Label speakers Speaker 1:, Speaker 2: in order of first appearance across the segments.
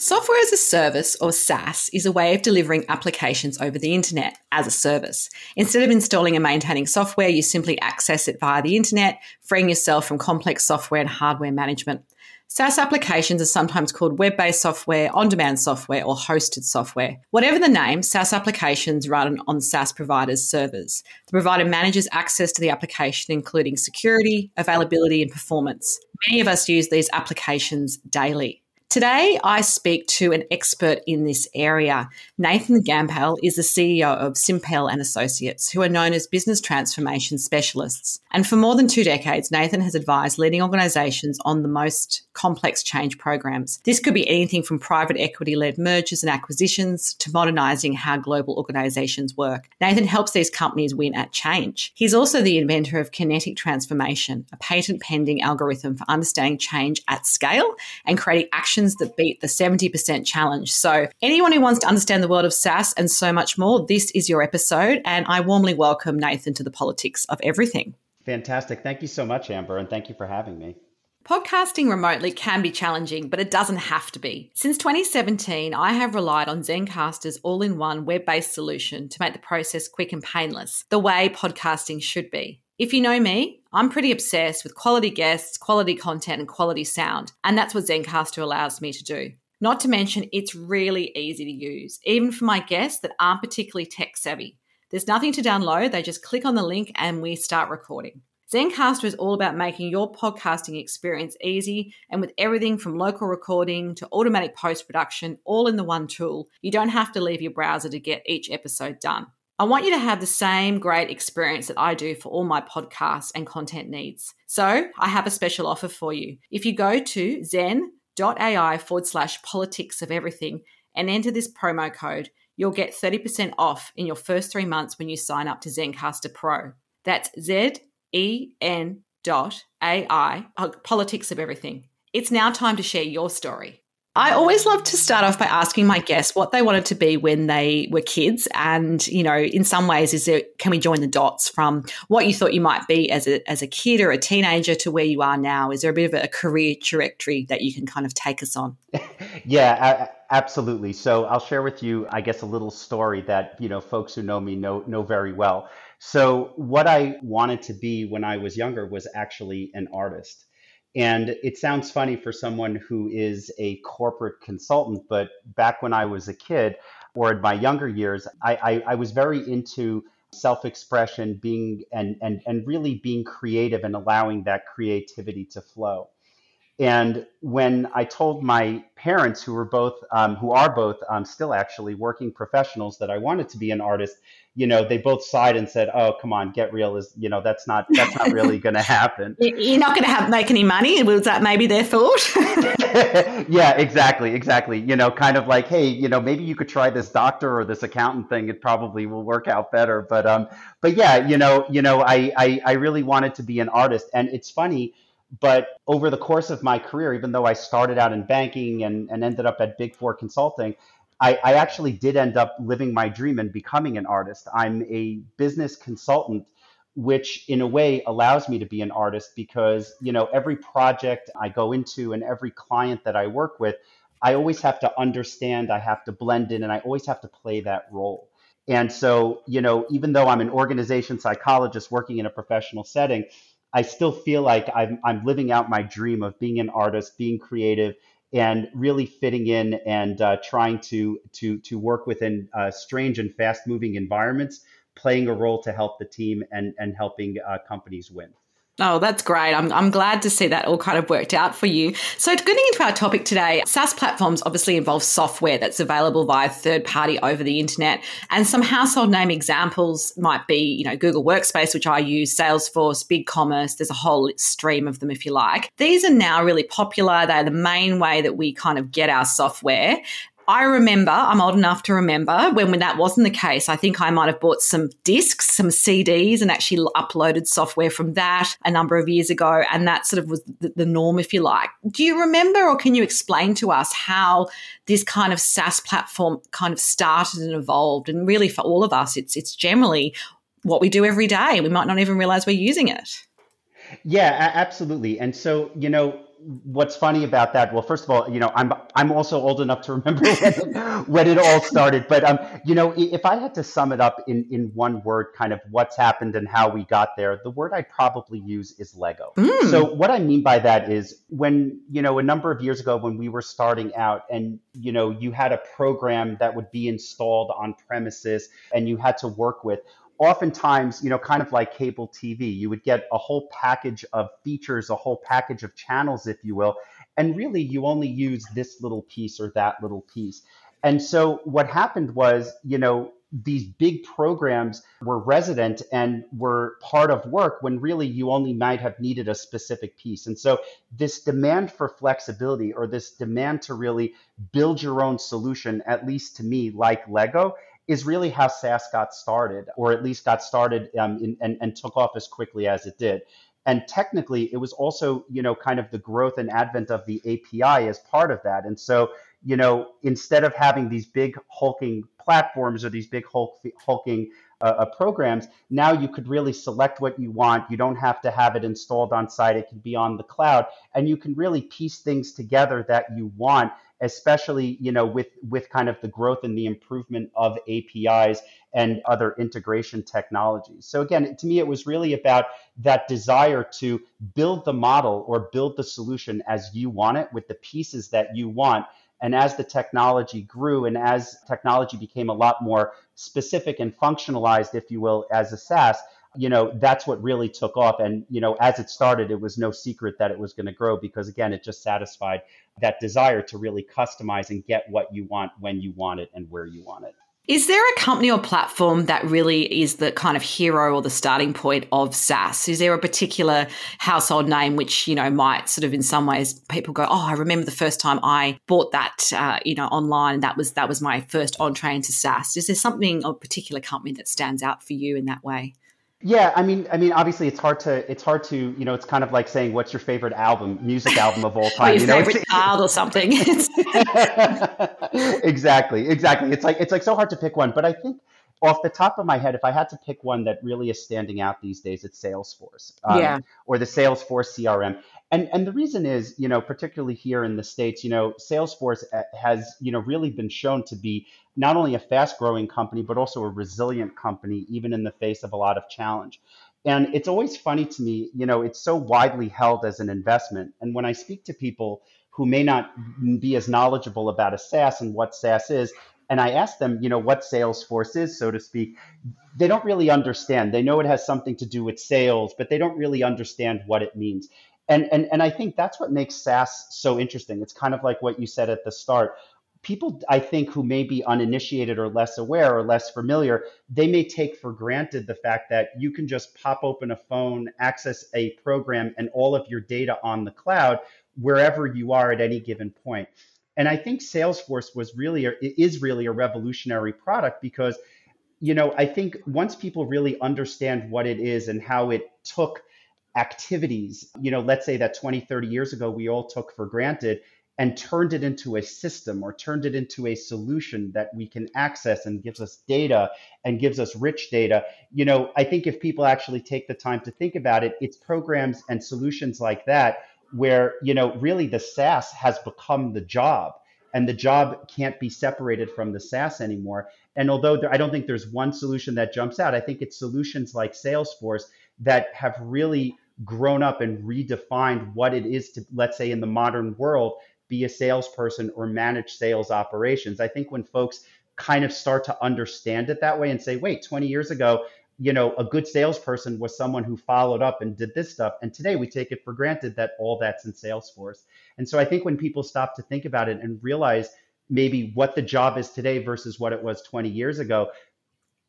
Speaker 1: Software as a service, or SaaS, is a way of delivering applications over the internet as a service. Instead of installing and maintaining software, you simply access it via the internet, freeing yourself from complex software and hardware management. SaaS applications are sometimes called web based software, on demand software, or hosted software. Whatever the name, SaaS applications run on SaaS providers' servers. The provider manages access to the application, including security, availability, and performance. Many of us use these applications daily. Today, I speak to an expert in this area. Nathan Gampel is the CEO of Simpel and Associates, who are known as business transformation specialists. And for more than two decades, Nathan has advised leading organizations on the most complex change programs. This could be anything from private equity led mergers and acquisitions to modernizing how global organizations work. Nathan helps these companies win at change. He's also the inventor of kinetic transformation, a patent pending algorithm for understanding change at scale and creating action actions that beat the 70% challenge. So, anyone who wants to understand the world of SaaS and so much more, this is your episode. And I warmly welcome Nathan to the politics of everything.
Speaker 2: Fantastic. Thank you so much, Amber, and thank you for having me.
Speaker 1: Podcasting remotely can be challenging, but it doesn't have to be. Since 2017, I have relied on Zencastr's all in one web based solution to make the process quick and painless, the way podcasting should be. If you know me, I'm pretty obsessed with quality guests, quality content, and quality sound, and that's what Zencastr allows me to do. Not to mention, it's really easy to use, even for my guests that aren't particularly tech savvy. There's nothing to download, they just click on the link and we start recording. Zencastr is all about making your podcasting experience easy and with everything from local recording to automatic post production all in the one tool. You don't have to leave your browser to get each episode done. I want you to have the same great experience that I do for all my podcasts and content needs. So I have a special offer for you. If you go to zen.ai forward slash politics of everything and enter this promo code, you'll get 30% off in your first three months when you sign up to Zencastr Pro. That's Z E N dot AI, uh, politics of everything. It's now time to share your story. I always love to start off by asking my guests what they wanted to be when they were kids. And, you know, in some ways, is it can we join the dots from what you thought you might be as a, as a kid or a teenager to where you are now? Is there a bit of a career trajectory that you can kind of take us on?
Speaker 2: yeah, absolutely. So I'll share with you, I guess, a little story that, you know, folks who know me know, know very well. So what I wanted to be when I was younger was actually an artist. And it sounds funny for someone who is a corporate consultant, but back when I was a kid or in my younger years, I, I, I was very into self-expression, being and, and and really being creative and allowing that creativity to flow. And when I told my parents, who were both, um, who are both um, still actually working professionals, that I wanted to be an artist, you know, they both sighed and said, "Oh, come on, get real." Is you know, that's not that's not really going to happen.
Speaker 1: You're not going to have make any money. Was that maybe their thought?
Speaker 2: yeah, exactly, exactly. You know, kind of like, hey, you know, maybe you could try this doctor or this accountant thing. It probably will work out better. But um, but yeah, you know, you know, I I, I really wanted to be an artist, and it's funny but over the course of my career, even though I started out in banking and, and ended up at Big Four Consulting, I, I actually did end up living my dream and becoming an artist. I'm a business consultant which in a way allows me to be an artist because you know every project i go into and every client that i work with i always have to understand i have to blend in and i always have to play that role and so you know even though i'm an organization psychologist working in a professional setting I still feel like I'm, I'm living out my dream of being an artist, being creative, and really fitting in and uh, trying to to to work within uh, strange and fast moving environments, playing a role to help the team and and helping uh, companies win.
Speaker 1: Oh, that's great. I'm, I'm glad to see that all kind of worked out for you. So, getting into our topic today, SaaS platforms obviously involve software that's available via third party over the internet. And some household name examples might be, you know, Google Workspace, which I use, Salesforce, BigCommerce. There's a whole stream of them, if you like. These are now really popular. They're the main way that we kind of get our software. I remember, I'm old enough to remember when, when that wasn't the case. I think I might have bought some discs, some CDs, and actually uploaded software from that a number of years ago. And that sort of was the, the norm, if you like. Do you remember, or can you explain to us how this kind of SaaS platform kind of started and evolved? And really, for all of us, it's it's generally what we do every day. We might not even realize we're using it.
Speaker 2: Yeah, absolutely. And so, you know, what's funny about that? Well, first of all, you know, I'm I'm also old enough to remember when it, when it all started. But um, you know, if I had to sum it up in in one word, kind of what's happened and how we got there, the word I'd probably use is Lego. Mm. So what I mean by that is when you know a number of years ago when we were starting out, and you know, you had a program that would be installed on premises, and you had to work with oftentimes, you know, kind of like cable TV, you would get a whole package of features, a whole package of channels, if you will. And really, you only use this little piece or that little piece. And so what happened was, you know, these big programs were resident and were part of work when really you only might have needed a specific piece. And so this demand for flexibility or this demand to really build your own solution, at least to me, like Lego, is really how SaaS got started, or at least got started um, in, and, and took off as quickly as it did. And technically, it was also, you know, kind of the growth and advent of the API as part of that. And so, you know, instead of having these big hulking platforms or these big hulk, hulking uh, uh, programs, now you could really select what you want. You don't have to have it installed on site. It can be on the cloud, and you can really piece things together that you want especially you know with with kind of the growth and the improvement of APIs and other integration technologies. So again, to me, it was really about that desire to build the model or build the solution as you want it with the pieces that you want. And as the technology grew and as technology became a lot more specific and functionalized, if you will, as a SaaS, you know, that's what really took off. And, you know, as it started, it was no secret that it was going to grow because, again, it just satisfied that desire to really customize and get what you want when you want it and where you want it.
Speaker 1: Is there a company or platform that really is the kind of hero or the starting point of SaaS? Is there a particular household name which you know might sort of in some ways people go, oh, I remember the first time I bought that uh, you know online. That was that was my first entree into SaaS. Is there something or particular company that stands out for you in that way?
Speaker 2: Yeah, I mean, I mean, obviously, it's hard to, it's hard to, you know, it's kind of like saying, "What's your favorite album, music album of all time?"
Speaker 1: or your
Speaker 2: you know?
Speaker 1: favorite child or something.
Speaker 2: exactly, exactly. It's like it's like so hard to pick one, but I think off the top of my head, if I had to pick one that really is standing out these days, it's Salesforce,
Speaker 1: um, yeah,
Speaker 2: or the Salesforce CRM. And and the reason is, you know, particularly here in the states, you know, Salesforce uh, has, you know, really been shown to be not only a fast-growing company but also a resilient company, even in the face of a lot of challenge. And it's always funny to me, you know, it's so widely held as an investment. And when I speak to people who may not be as knowledgeable about a SaaS and what SaaS is, and I ask them, you know, what Salesforce is, so to speak, they don't really understand. They know it has something to do with sales, but they don't really understand what it means. And, and, and I think that's what makes SaaS so interesting. It's kind of like what you said at the start. People, I think, who may be uninitiated or less aware or less familiar, they may take for granted the fact that you can just pop open a phone, access a program, and all of your data on the cloud wherever you are at any given point. And I think Salesforce was really, a, is really a revolutionary product because, you know, I think once people really understand what it is and how it took activities, you know, let's say that 20, 30 years ago we all took for granted and turned it into a system or turned it into a solution that we can access and gives us data and gives us rich data. You know, I think if people actually take the time to think about it, it's programs and solutions like that where, you know, really the SaaS has become the job and the job can't be separated from the SaaS anymore. And although there, I don't think there's one solution that jumps out, I think it's solutions like Salesforce that have really grown up and redefined what it is to, let's say, in the modern world, be a salesperson or manage sales operations. I think when folks kind of start to understand it that way and say, wait, 20 years ago, you know, a good salesperson was someone who followed up and did this stuff. And today we take it for granted that all that's in Salesforce. And so I think when people stop to think about it and realize maybe what the job is today versus what it was 20 years ago,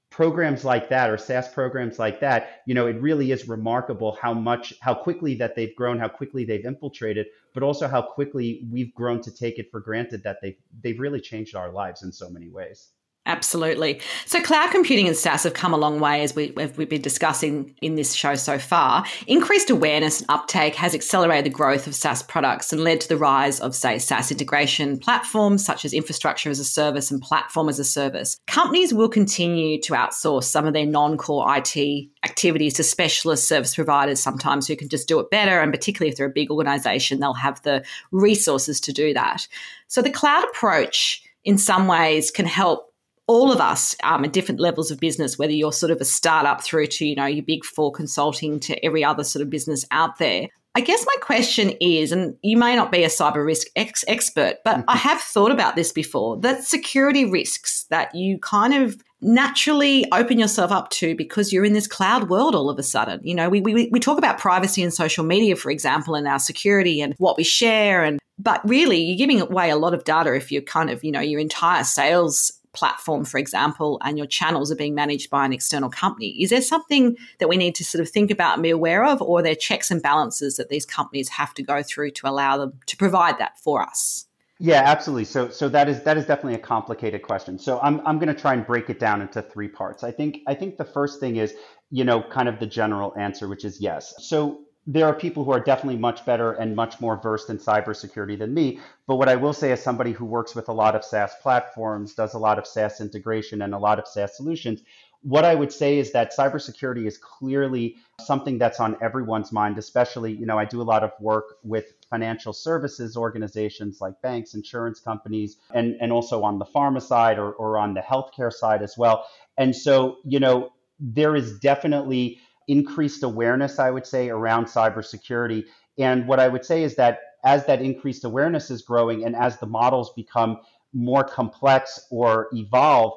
Speaker 2: programs like that or SaaS programs like that, you know, it really is remarkable how much, how quickly that they've grown, how quickly they've infiltrated, but also how quickly we've grown to take it for granted that they've, they've really changed our lives in so many ways.
Speaker 1: Absolutely. So, cloud computing and SaaS have come a long way, as, we, have been discussing in this show so far. Increased awareness and uptake has accelerated the growth of SaaS products and led to the rise of, say, SaaS integration platforms such as infrastructure as a service and platform as a service. Companies will continue to outsource some of their non core IT activities to specialist service providers sometimes who can just do it better. And particularly if they're a big organization, they'll have the resources to do that. So, the cloud approach in some ways can help all of us um, at different levels of business, whether you're sort of a startup through to, you know, your big four consulting to every other sort of business out there. I guess my question is, and you may not be a cyber risk ex- expert, but I have thought about this before that security risks that you kind of naturally open yourself up to because you're in this cloud world all of a sudden. You know, we, we, we talk about privacy and social media, for example, and our security and what we share. And, but really, you're giving away a lot of data if you're kind of, you know, your entire sales platform, for example, and your channels are being managed by an external company. Is there something that we need to sort of think about and be aware of, or are there checks and balances that these companies have to go through to allow them to provide that for us?
Speaker 2: Yeah, absolutely. So, so that is that is definitely a complicated question. So, I'm I'm going to try and break it down into three parts. I think I think the first thing is, you know, kind of the general answer, which is yes. So, there are people who are definitely much better and much more versed in cybersecurity than me. But what I will say, as somebody who works with a lot of SaaS platforms, does a lot of SaaS integration and a lot of SaaS solutions, what I would say is that cybersecurity is clearly something that's on everyone's mind, especially, you know, I do a lot of work with financial services organizations like banks, insurance companies, and, and also on the pharma side or, or on the healthcare side as well. And so, you know, there is definitely increased awareness, I would say, around cybersecurity. And what I would say is that as that increased awareness is growing and as the models become more complex or evolve,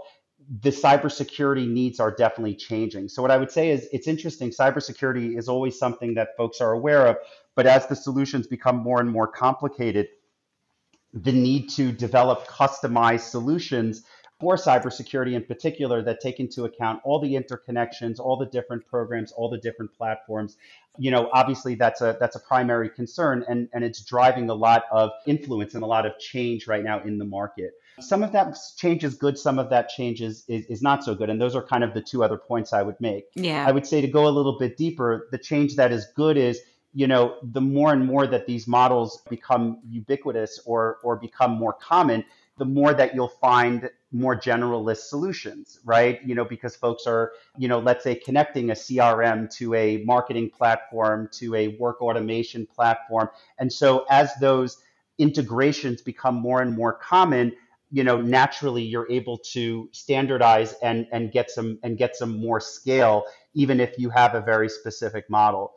Speaker 2: the cybersecurity needs are definitely changing. So, what I would say is it's interesting. Cybersecurity is always something that folks are aware of, but as the solutions become more and more complicated, the need to develop customized solutions for cybersecurity in particular that take into account all the interconnections, all the different programs, all the different platforms. You know, obviously that's a that's a primary concern and, and it's driving a lot of influence and a lot of change right now in the market. Some of that change is good, some of that change is, is, is not so good. And those are kind of the two other points I would make.
Speaker 1: Yeah.
Speaker 2: I would say to go a little bit deeper, the change that is good is you know the more and more that these models become ubiquitous or or become more common the more that you'll find more generalist solutions, right? You know, because folks are, you know, let's say connecting a CRM to a marketing platform, to a work automation platform. And so as those integrations become more and more common, you know, naturally you're able to standardize and, and get some and get some more scale, even if you have a very specific model.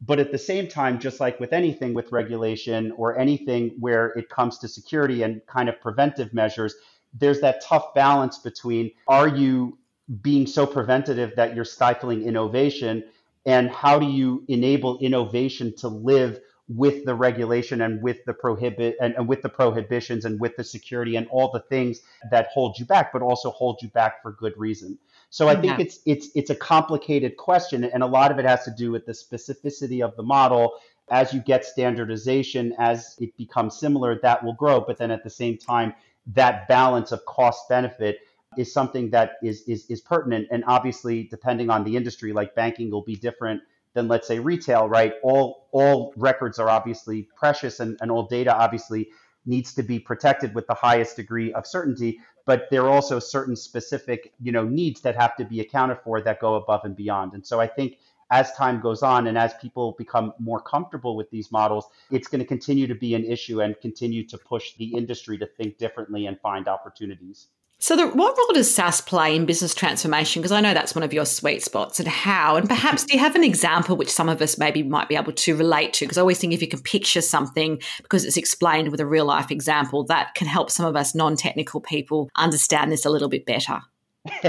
Speaker 2: But at the same time, just like with anything with regulation or anything where it comes to security and kind of preventive measures, there's that tough balance between are you being so preventative that you're stifling innovation and how do you enable innovation to live with the regulation and with the prohibit and, and, with the prohibitions and with the security and all the things that hold you back but also hold you back for good reason so I think it's it's it's a complicated question, and a lot of it has to do with the specificity of the model. As you get standardization, as it becomes similar, that will grow. But then at the same time, that balance of cost benefit is something that is is is pertinent. And obviously, depending on the industry, like banking will be different than let's say retail, right? All all records are obviously precious, and, and all data obviously needs to be protected with the highest degree of certainty but there are also certain specific you know needs that have to be accounted for that go above and beyond and so i think as time goes on and as people become more comfortable with these models it's going to continue to be an issue and continue to push the industry to think differently and find opportunities
Speaker 1: so, the, what role does SaaS play in business transformation? Because I know that's one of your sweet spots, and how. And perhaps do you have an example which some of us maybe might be able to relate to? Because I always think if you can picture something because it's explained with a real life example, that can help some of us non technical people understand this a little bit better.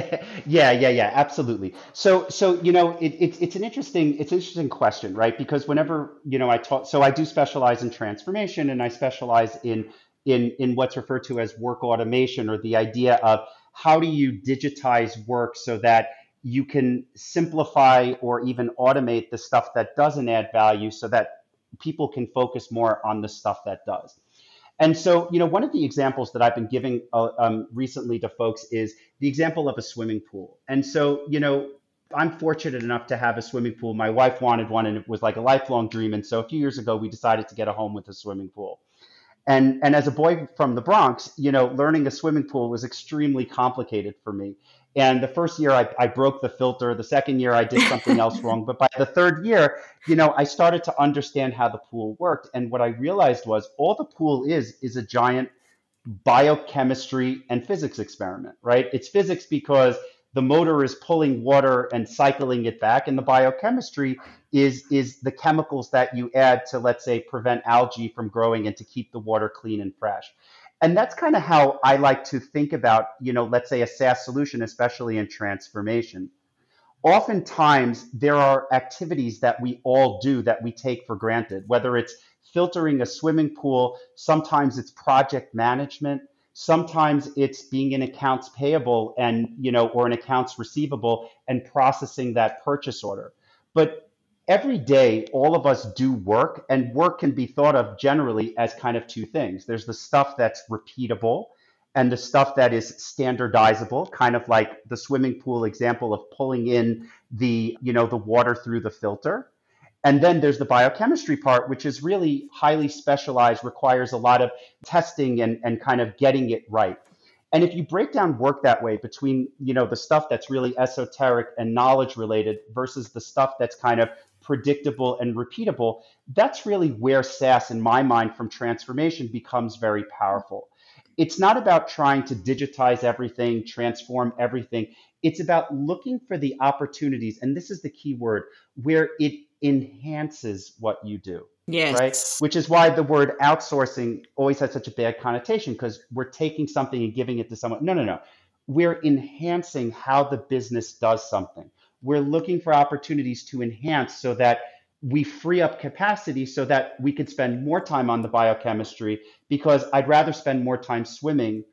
Speaker 2: yeah, yeah, yeah, absolutely. So, so you know, it, it, it's an interesting, it's an interesting question, right? Because whenever you know I talk, so I do specialize in transformation, and I specialize in in in what's referred to as work automation, or the idea of how do you digitize work so that you can simplify or even automate the stuff that doesn't add value, so that people can focus more on the stuff that does. And so, you know, one of the examples that I've been giving uh, um, recently to folks is the example of a swimming pool. And so, you know, I'm fortunate enough to have a swimming pool. My wife wanted one, and it was like a lifelong dream. And so, a few years ago, we decided to get a home with a swimming pool. And and as a boy from the Bronx, you know, learning a swimming pool was extremely complicated for me. And the first year I, I broke the filter. The second year I did something else wrong. But by the third year, you know, I started to understand how the pool worked. And what I realized was all the pool is is a giant biochemistry and physics experiment, right? It's physics because the motor is pulling water and cycling it back and the biochemistry is is the chemicals that you add to let's say prevent algae from growing and to keep the water clean and fresh and that's kind of how I like to think about, you know, let's say a SaaS solution, especially in transformation. Oftentimes, there are activities that we all do that we take for granted, whether it's filtering a swimming pool, sometimes it's project management, sometimes it's being in accounts payable and, you know, or an accounts receivable and processing that purchase order. But every day all of us do work and work can be thought of generally as kind of two things. There's the stuff that's repeatable and the stuff that is standardizable kind of like the swimming pool example of pulling in the you know the water through the filter. And then there's the biochemistry part which is really highly specialized requires a lot of testing and, and kind of getting it right. And if you break down work that way between you know the stuff that's really esoteric and knowledge related versus the stuff that's kind of predictable, and repeatable, that's really where SaaS, in my mind, from transformation becomes very powerful. It's not about trying to digitize everything, transform everything. It's about looking for the opportunities, and this is the key word, where it enhances what you do.
Speaker 1: Yes.
Speaker 2: Right. Which is why the word outsourcing always has such a bad connotation because we're taking something and giving it to someone. No, no, no. We're enhancing how the business does something we're looking for opportunities to enhance so that we free up capacity so that we could spend more time on the biochemistry because I'd rather spend more time swimming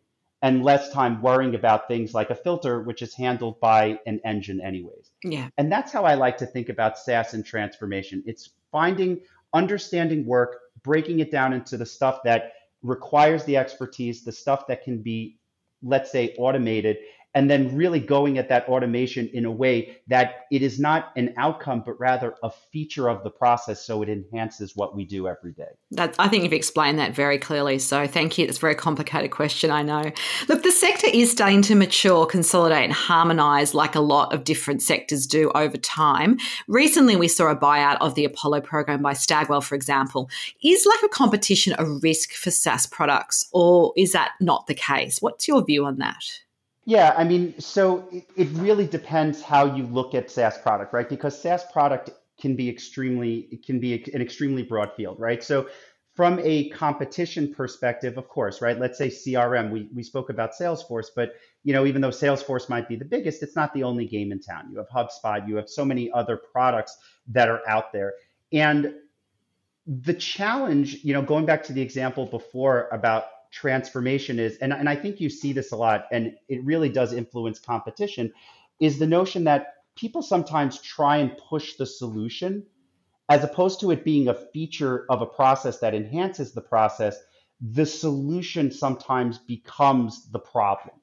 Speaker 2: and less time worrying about things like a filter, which is handled by an engine, anyways.
Speaker 1: Yeah.
Speaker 2: And that's how I like to think about SaaS and transformation. It's finding, understanding work, breaking it down into the stuff that requires the expertise, the stuff that can be, let's say, automated, and then really going at that automation in a way that it is not an outcome, but rather a feature of the process so it enhances what we do every day.
Speaker 1: That, I think you've explained that very clearly. So thank you. It's a very complicated question, I know. Look, the sector is starting to mature, consolidate, and harmonize like a lot of different sectors do over time. Recently, we saw a buyout of the Apollo program by Stagwell, for example. Is lack of competition a risk for SaaS products, or is that not the case? What's your view on that?
Speaker 2: Yeah, I mean, so it, really depends how you look at SaaS product, right? Because SaaS product can be extremely, it can be an extremely broad field, right? So from a competition perspective, of course, right? Let's say CRM, we, we spoke about Salesforce, but you know, even though Salesforce might be the biggest, it's not the only game in town. You have HubSpot, you have so many other products that are out there. And the challenge, you know, going back to the example before about transformation is, and, and I think you see this a lot, and it really does influence competition, is the notion that people sometimes try and push the solution as opposed to it being a feature of a process that enhances the process, the solution sometimes becomes the problem.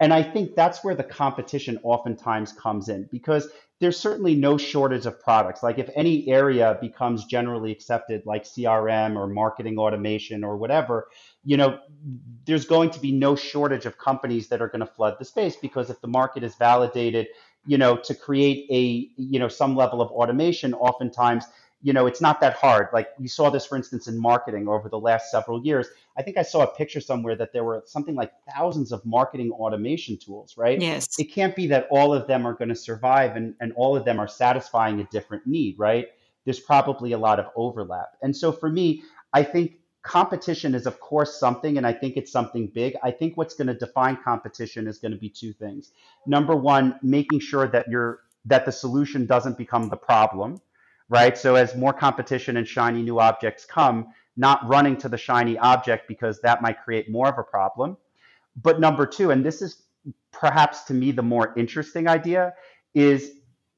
Speaker 2: And I think that's where the competition oftentimes comes in because there's certainly no shortage of products. Like if any area becomes generally accepted, like CRM or marketing automation or whatever, you know, there's going to be no shortage of companies that are going to flood the space because if the market is validated, you know, to create a, you know, some level of automation, oftentimes, you know, it's not that hard. Like you saw this, for instance, in marketing over the last several years. I think I saw a picture somewhere that there were something like thousands of marketing automation tools, right?
Speaker 1: Yes.
Speaker 2: It can't be that all of them are going to survive and, and all of them are satisfying a different need, right? There's probably a lot of overlap. And so for me, I think competition is of course something and i think it's something big i think what's going to define competition is going to be two things number one making sure that you're that the solution doesn't become the problem right so as more competition and shiny new objects come not running to the shiny object because that might create more of a problem but number two and this is perhaps to me the more interesting idea is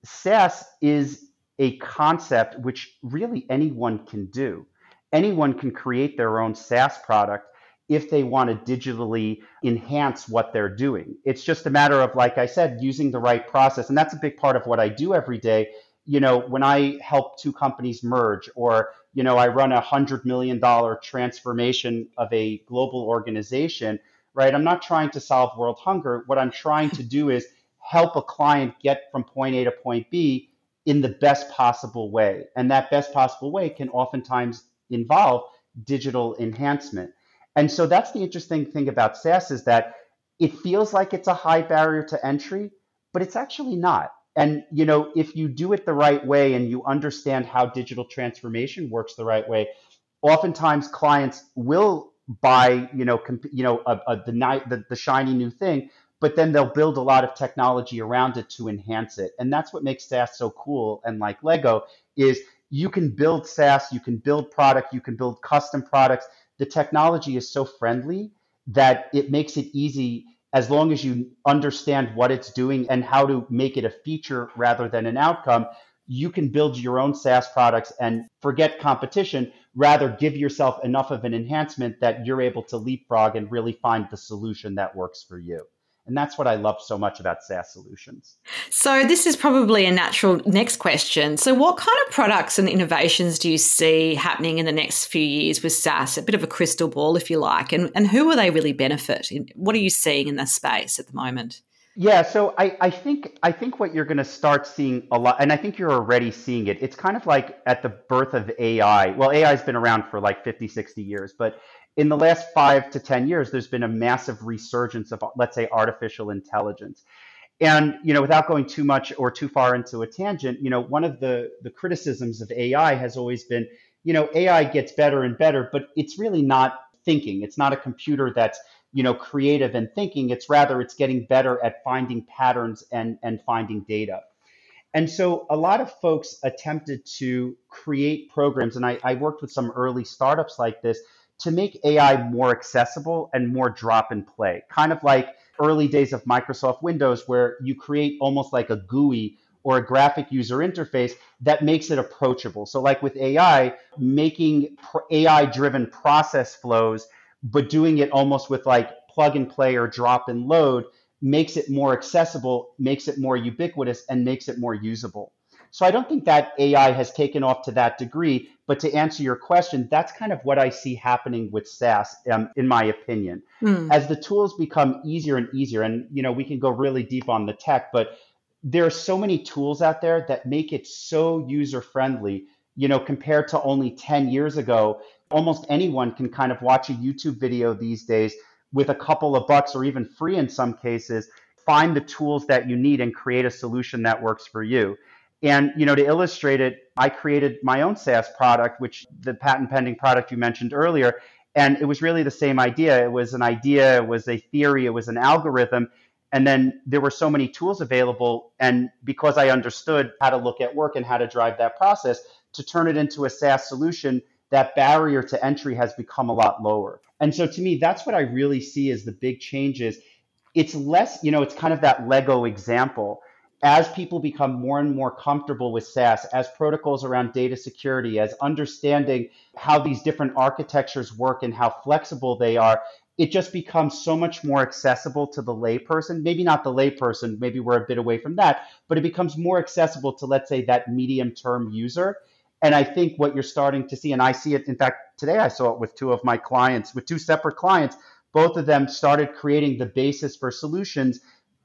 Speaker 2: SaaS is a concept which really anyone can do. Anyone can create their own SaaS product if they want to digitally enhance what they're doing. It's just a matter of, like I said, using the right process. And that's a big part of what I do every day. You know, when I help two companies merge, or, you know, I run a $100 million transformation of a global organization, right? I'm not trying to solve world hunger. What I'm trying to do is help a client get from point A to point B in the best possible way. And that best possible way can oftentimes involve digital enhancement. And so that's the interesting thing about SaaS is that it feels like it's a high barrier to entry, but it's actually not. And you know, if you do it the right way and you understand how digital transformation works the right way, oftentimes clients will buy, you know, comp- you know, a, a, the, the the shiny new thing but then they'll build a lot of technology around it to enhance it. And that's what makes SaaS so cool. And like Lego is you can build SaaS, you can build product, you can build custom products. The technology is so friendly that it makes it easy as long as you understand what it's doing and how to make it a feature rather than an outcome. You can build your own SaaS products and forget competition, rather give yourself enough of an enhancement that you're able to leapfrog and really find the solution that works for you. And that's what I love so much about SaaS solutions.
Speaker 1: So, this is probably a natural next question. So, what kind of products and innovations do you see happening in the next few years with SaaS? A bit of a crystal ball, if you like. And, and who will they really benefit? What are you seeing in the space at the moment?
Speaker 2: Yeah, so I, I think I think what you're going to start seeing a lot, and I think you're already seeing it. It's kind of like at the birth of AI. Well, AI has been around for like 50, 60 years, but in the last five to 10 years, there's been a massive resurgence of, let's say, artificial intelligence. And, you know, without going too much or too far into a tangent, you know, one of the, the criticisms of AI has always been, you know, AI gets better and better, but it's really not thinking. It's not a computer that's, you know, creative and thinking. It's rather, it's getting better at finding patterns and, and finding data. And so a lot of folks attempted to create programs, and I, I worked with some early startups like this to make AI more accessible and more drop and play, kind of like early days of Microsoft Windows, where you create almost like a GUI or a graphic user interface that makes it approachable. So, like with AI, making AI driven process flows, but doing it almost with like plug and play or drop and load makes it more accessible, makes it more ubiquitous, and makes it more usable. So I don't think that AI has taken off to that degree. But to answer your question, that's kind of what I see happening with SaaS, um, in my opinion. Mm. As the tools become easier and easier, and you know, we can go really deep on the tech, but there are so many tools out there that make it so user friendly. You know, compared to only 10 years ago, almost anyone can kind of watch a YouTube video these days with a couple of bucks or even free in some cases, find the tools that you need and create a solution that works for you. And you know, to illustrate it, I created my own SaaS product, which the patent pending product you mentioned earlier, and it was really the same idea. It was an idea, it was a theory, it was an algorithm, and then there were so many tools available. And because I understood how to look at work and how to drive that process, to turn it into a SaaS solution, that barrier to entry has become a lot lower. And so to me, that's what I really see as the big changes. It's less, you know, it's kind of that Lego example as people become more and more comfortable with SaaS, as protocols around data security, as understanding how these different architectures work and how flexible they are, it just becomes so much more accessible to the layperson. Maybe not the layperson, maybe we're a bit away from that, but it becomes more accessible to, let's say, that medium term user. And I think what you're starting to see, and I see it, in fact, today I saw it with two of my clients, with two separate clients. Both of them started creating the basis for solutions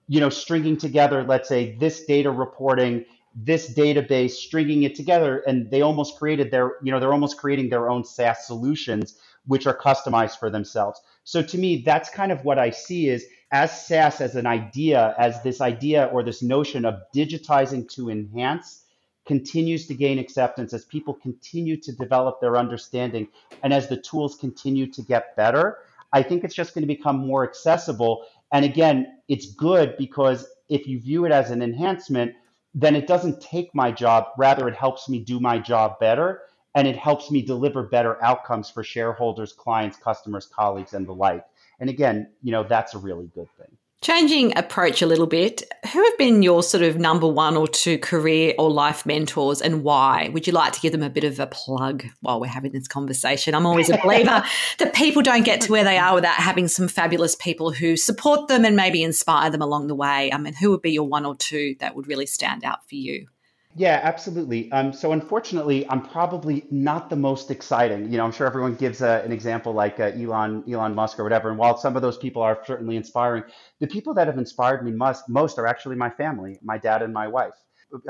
Speaker 2: you know, stringing together, let's say, this data reporting, this database, stringing it together, and they almost created their, you know, they're almost creating their own SaaS solutions, which are customized for themselves. So to me, that's kind of what I see is as SaaS as an idea, as this idea or this notion of digitizing to enhance continues to gain acceptance, as people continue to develop their understanding, and as the tools continue to get better, I think it's just going to become more accessible. And again, it's good because if you view it as an enhancement, then it doesn't take my job. Rather, it helps me do my job better and it helps me deliver better outcomes for shareholders, clients, customers, colleagues, and the like. And again, you know, that's a really good thing.
Speaker 1: Changing approach a little bit, who have been your sort of number one or two career or life mentors and why? Would you like to give them a bit of a plug while we're having this conversation? I'm always a believer that people don't get to where they are without having some fabulous people who support them and maybe inspire them along the way. I mean, who would be your one or two that would really stand out for you?
Speaker 2: Yeah, absolutely. Um, so unfortunately, I'm probably not the most exciting. You know, I'm sure everyone gives a, an example like uh, Elon, Elon Musk or whatever. And while some of those people are certainly inspiring, the people that have inspired me most, most are actually my family, my dad and my wife.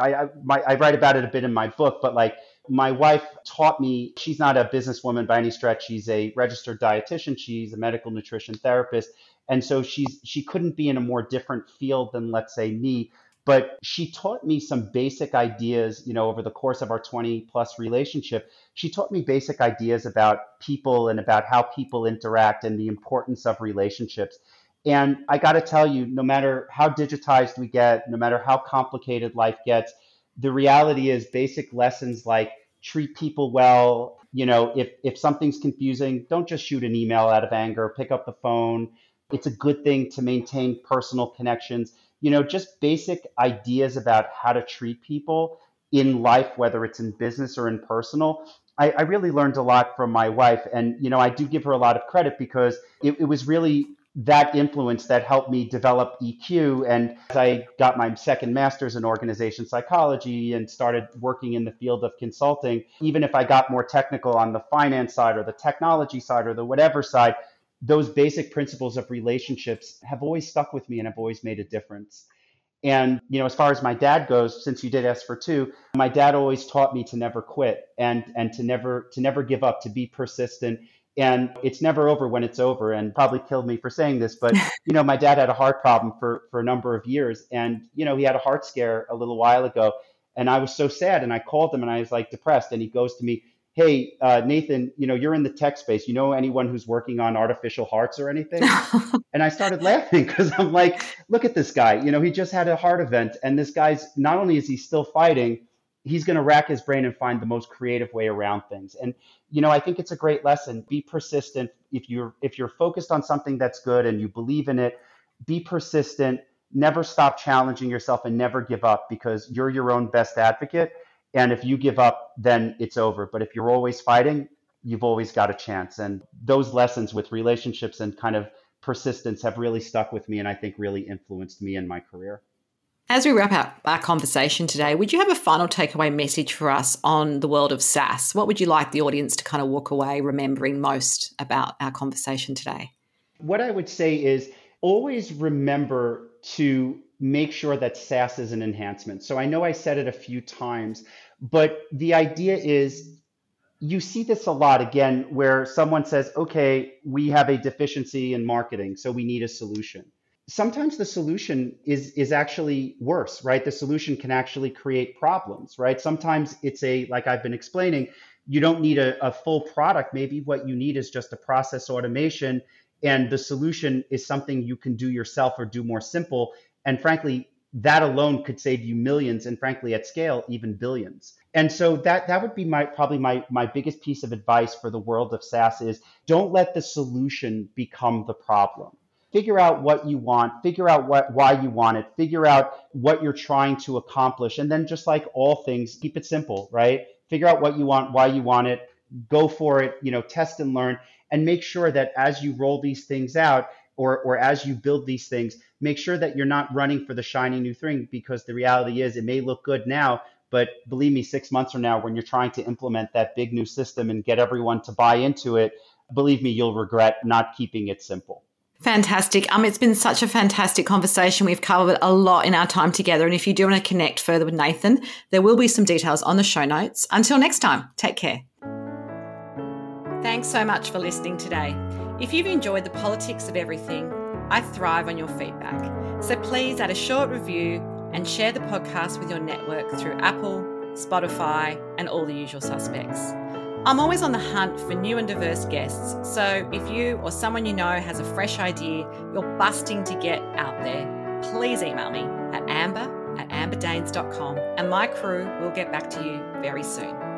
Speaker 2: I, I, my, I write about it a bit in my book, but like my wife taught me, she's not a businesswoman by any stretch. She's a registered dietitian. She's a medical nutrition therapist. And so she's, she couldn't be in a more different field than let's say me but she taught me some basic ideas you know over the course of our 20 plus relationship she taught me basic ideas about people and about how people interact and the importance of relationships. And i got to tell you no matter how digitized we get no matter how complicated life gets the reality is basic lessons like treat people well you know if if something's confusing don't just shoot an email out of anger pick up the phone. It's a good thing to maintain personal connections you know, just basic ideas about how to treat people in life, whether it's in business or in personal. I, I, really learned a lot from my wife. And, you know, I do give her a lot of credit because it, it was really that influence that helped me develop EQ. And I got my second master's in organization psychology and started working in the field of consulting, even if I got more technical on the finance side or the technology side or the whatever side, those basic principles of relationships have always stuck with me and have always made a difference. And, you know, as far as my dad goes, since you did ask for two, my dad always taught me to never quit and and to never to never give up, to be persistent. And it's never over when it's over, and probably killed me for saying this, but you know, my dad had a heart problem for for a number of years, and you know, he had a heart scare a little while ago, and I was so sad, and I called him, and I was like depressed, and he goes to me, hey uh, nathan you know you're in the tech space. You know anyone who's working on artificial hearts or anything? And i started laughing because i'm like look at this guy. You know he just had a heart event and this guy's not only is he still fighting he's going to rack his brain and find the most creative way around things. And you know i think it's a great lesson. Be persistent. If you're if you're focused on something that's good and you believe in it be persistent. Never stop challenging yourself and never give up because you're your own best advocate and if you give up, then it's over. But if you're always fighting, you've always got a chance. And those lessons with relationships and kind of persistence have really stuck with me and I think really influenced me in my career.
Speaker 1: As we wrap up our conversation today, would you have a final takeaway message for us on the world of SaaS? What would you like the audience to kind of walk away remembering most about our conversation today?
Speaker 2: What I would say is always remember to make sure that SaaS is an enhancement. So I know I said it a few times, but the idea is you see this a lot again where someone says, okay, we have a deficiency in marketing, so we need a solution. Sometimes the solution is is actually worse, right? The solution can actually create problems, right? Sometimes it's a like I've been explaining, you don't need a, a full product. Maybe what you need is just a process automation and the solution is something you can do yourself or do more simple and frankly, that alone could save you millions and frankly at scale even billions. And so that that would be my probably my my biggest piece of advice for the world of SaaS is don't let the solution become the problem. Figure out what you want figure out what why you want it figure out what you're trying to accomplish and then just like all things keep it simple right? Figure out what you want why you want it go for it you know test and learn and make sure that as you roll these things out or or as you build these things make sure that you're not running for the shiny new thing because the reality is it may look good now but believe me 6 months from now when you're trying to implement that big new system and get everyone to buy into it believe me you'll regret not keeping it simple
Speaker 1: Fantastic. Um, it's been such a fantastic conversation. We've covered a lot in our time together. And if you do want to connect further with Nathan, there will be some details on the show notes. Until next time, take care. Thanks so much for listening today. If you've enjoyed the politics of everything, I thrive on your feedback. So please add a short review and share the podcast with your network through Apple, Spotify, and all the usual suspects. I'm always on the hunt for new and diverse guests, so if you or someone you know has a fresh idea you're busting to get out there, please email me at amber at amberdaines.com and my crew will get back to you very soon.